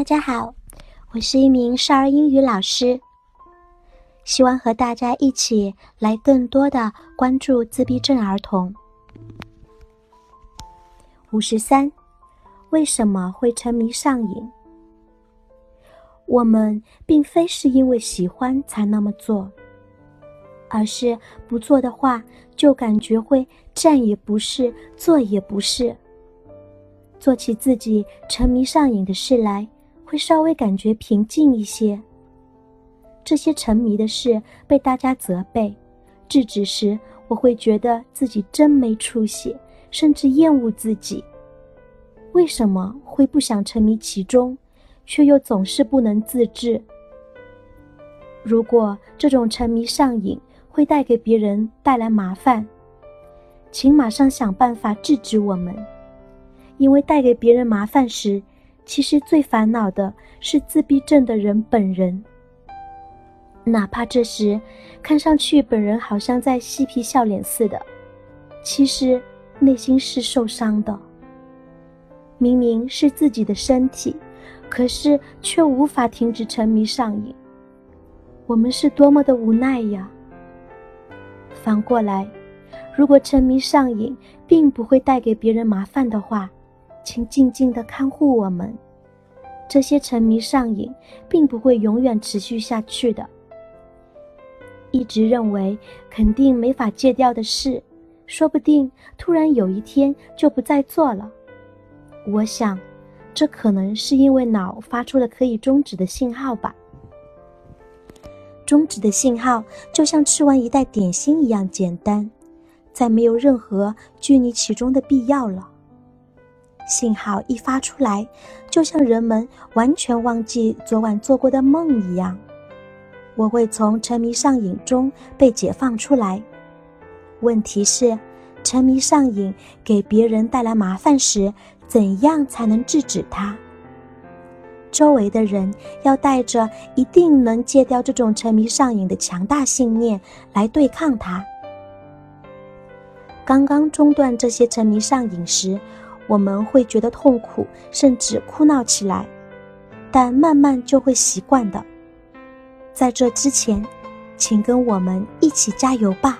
大家好，我是一名少儿英语老师，希望和大家一起来更多的关注自闭症儿童。五十三，为什么会沉迷上瘾？我们并非是因为喜欢才那么做，而是不做的话，就感觉会站也不是，坐也不是。做起自己沉迷上瘾的事来，会稍微感觉平静一些。这些沉迷的事被大家责备、制止时，我会觉得自己真没出息，甚至厌恶自己。为什么会不想沉迷其中，却又总是不能自制？如果这种沉迷上瘾会带给别人带来麻烦，请马上想办法制止我们。因为带给别人麻烦时，其实最烦恼的是自闭症的人本人。哪怕这时看上去本人好像在嬉皮笑脸似的，其实内心是受伤的。明明是自己的身体，可是却无法停止沉迷上瘾。我们是多么的无奈呀！反过来，如果沉迷上瘾并不会带给别人麻烦的话，请静静的看护我们。这些沉迷上瘾并不会永远持续下去的。一直认为肯定没法戒掉的事，说不定突然有一天就不再做了。我想，这可能是因为脑发出了可以终止的信号吧。终止的信号就像吃完一袋点心一样简单，再没有任何拘泥其中的必要了。信号一发出来，就像人们完全忘记昨晚做过的梦一样，我会从沉迷上瘾中被解放出来。问题是，沉迷上瘾给别人带来麻烦时，怎样才能制止它？周围的人要带着一定能戒掉这种沉迷上瘾的强大信念来对抗它。刚刚中断这些沉迷上瘾时。我们会觉得痛苦，甚至哭闹起来，但慢慢就会习惯的。在这之前，请跟我们一起加油吧。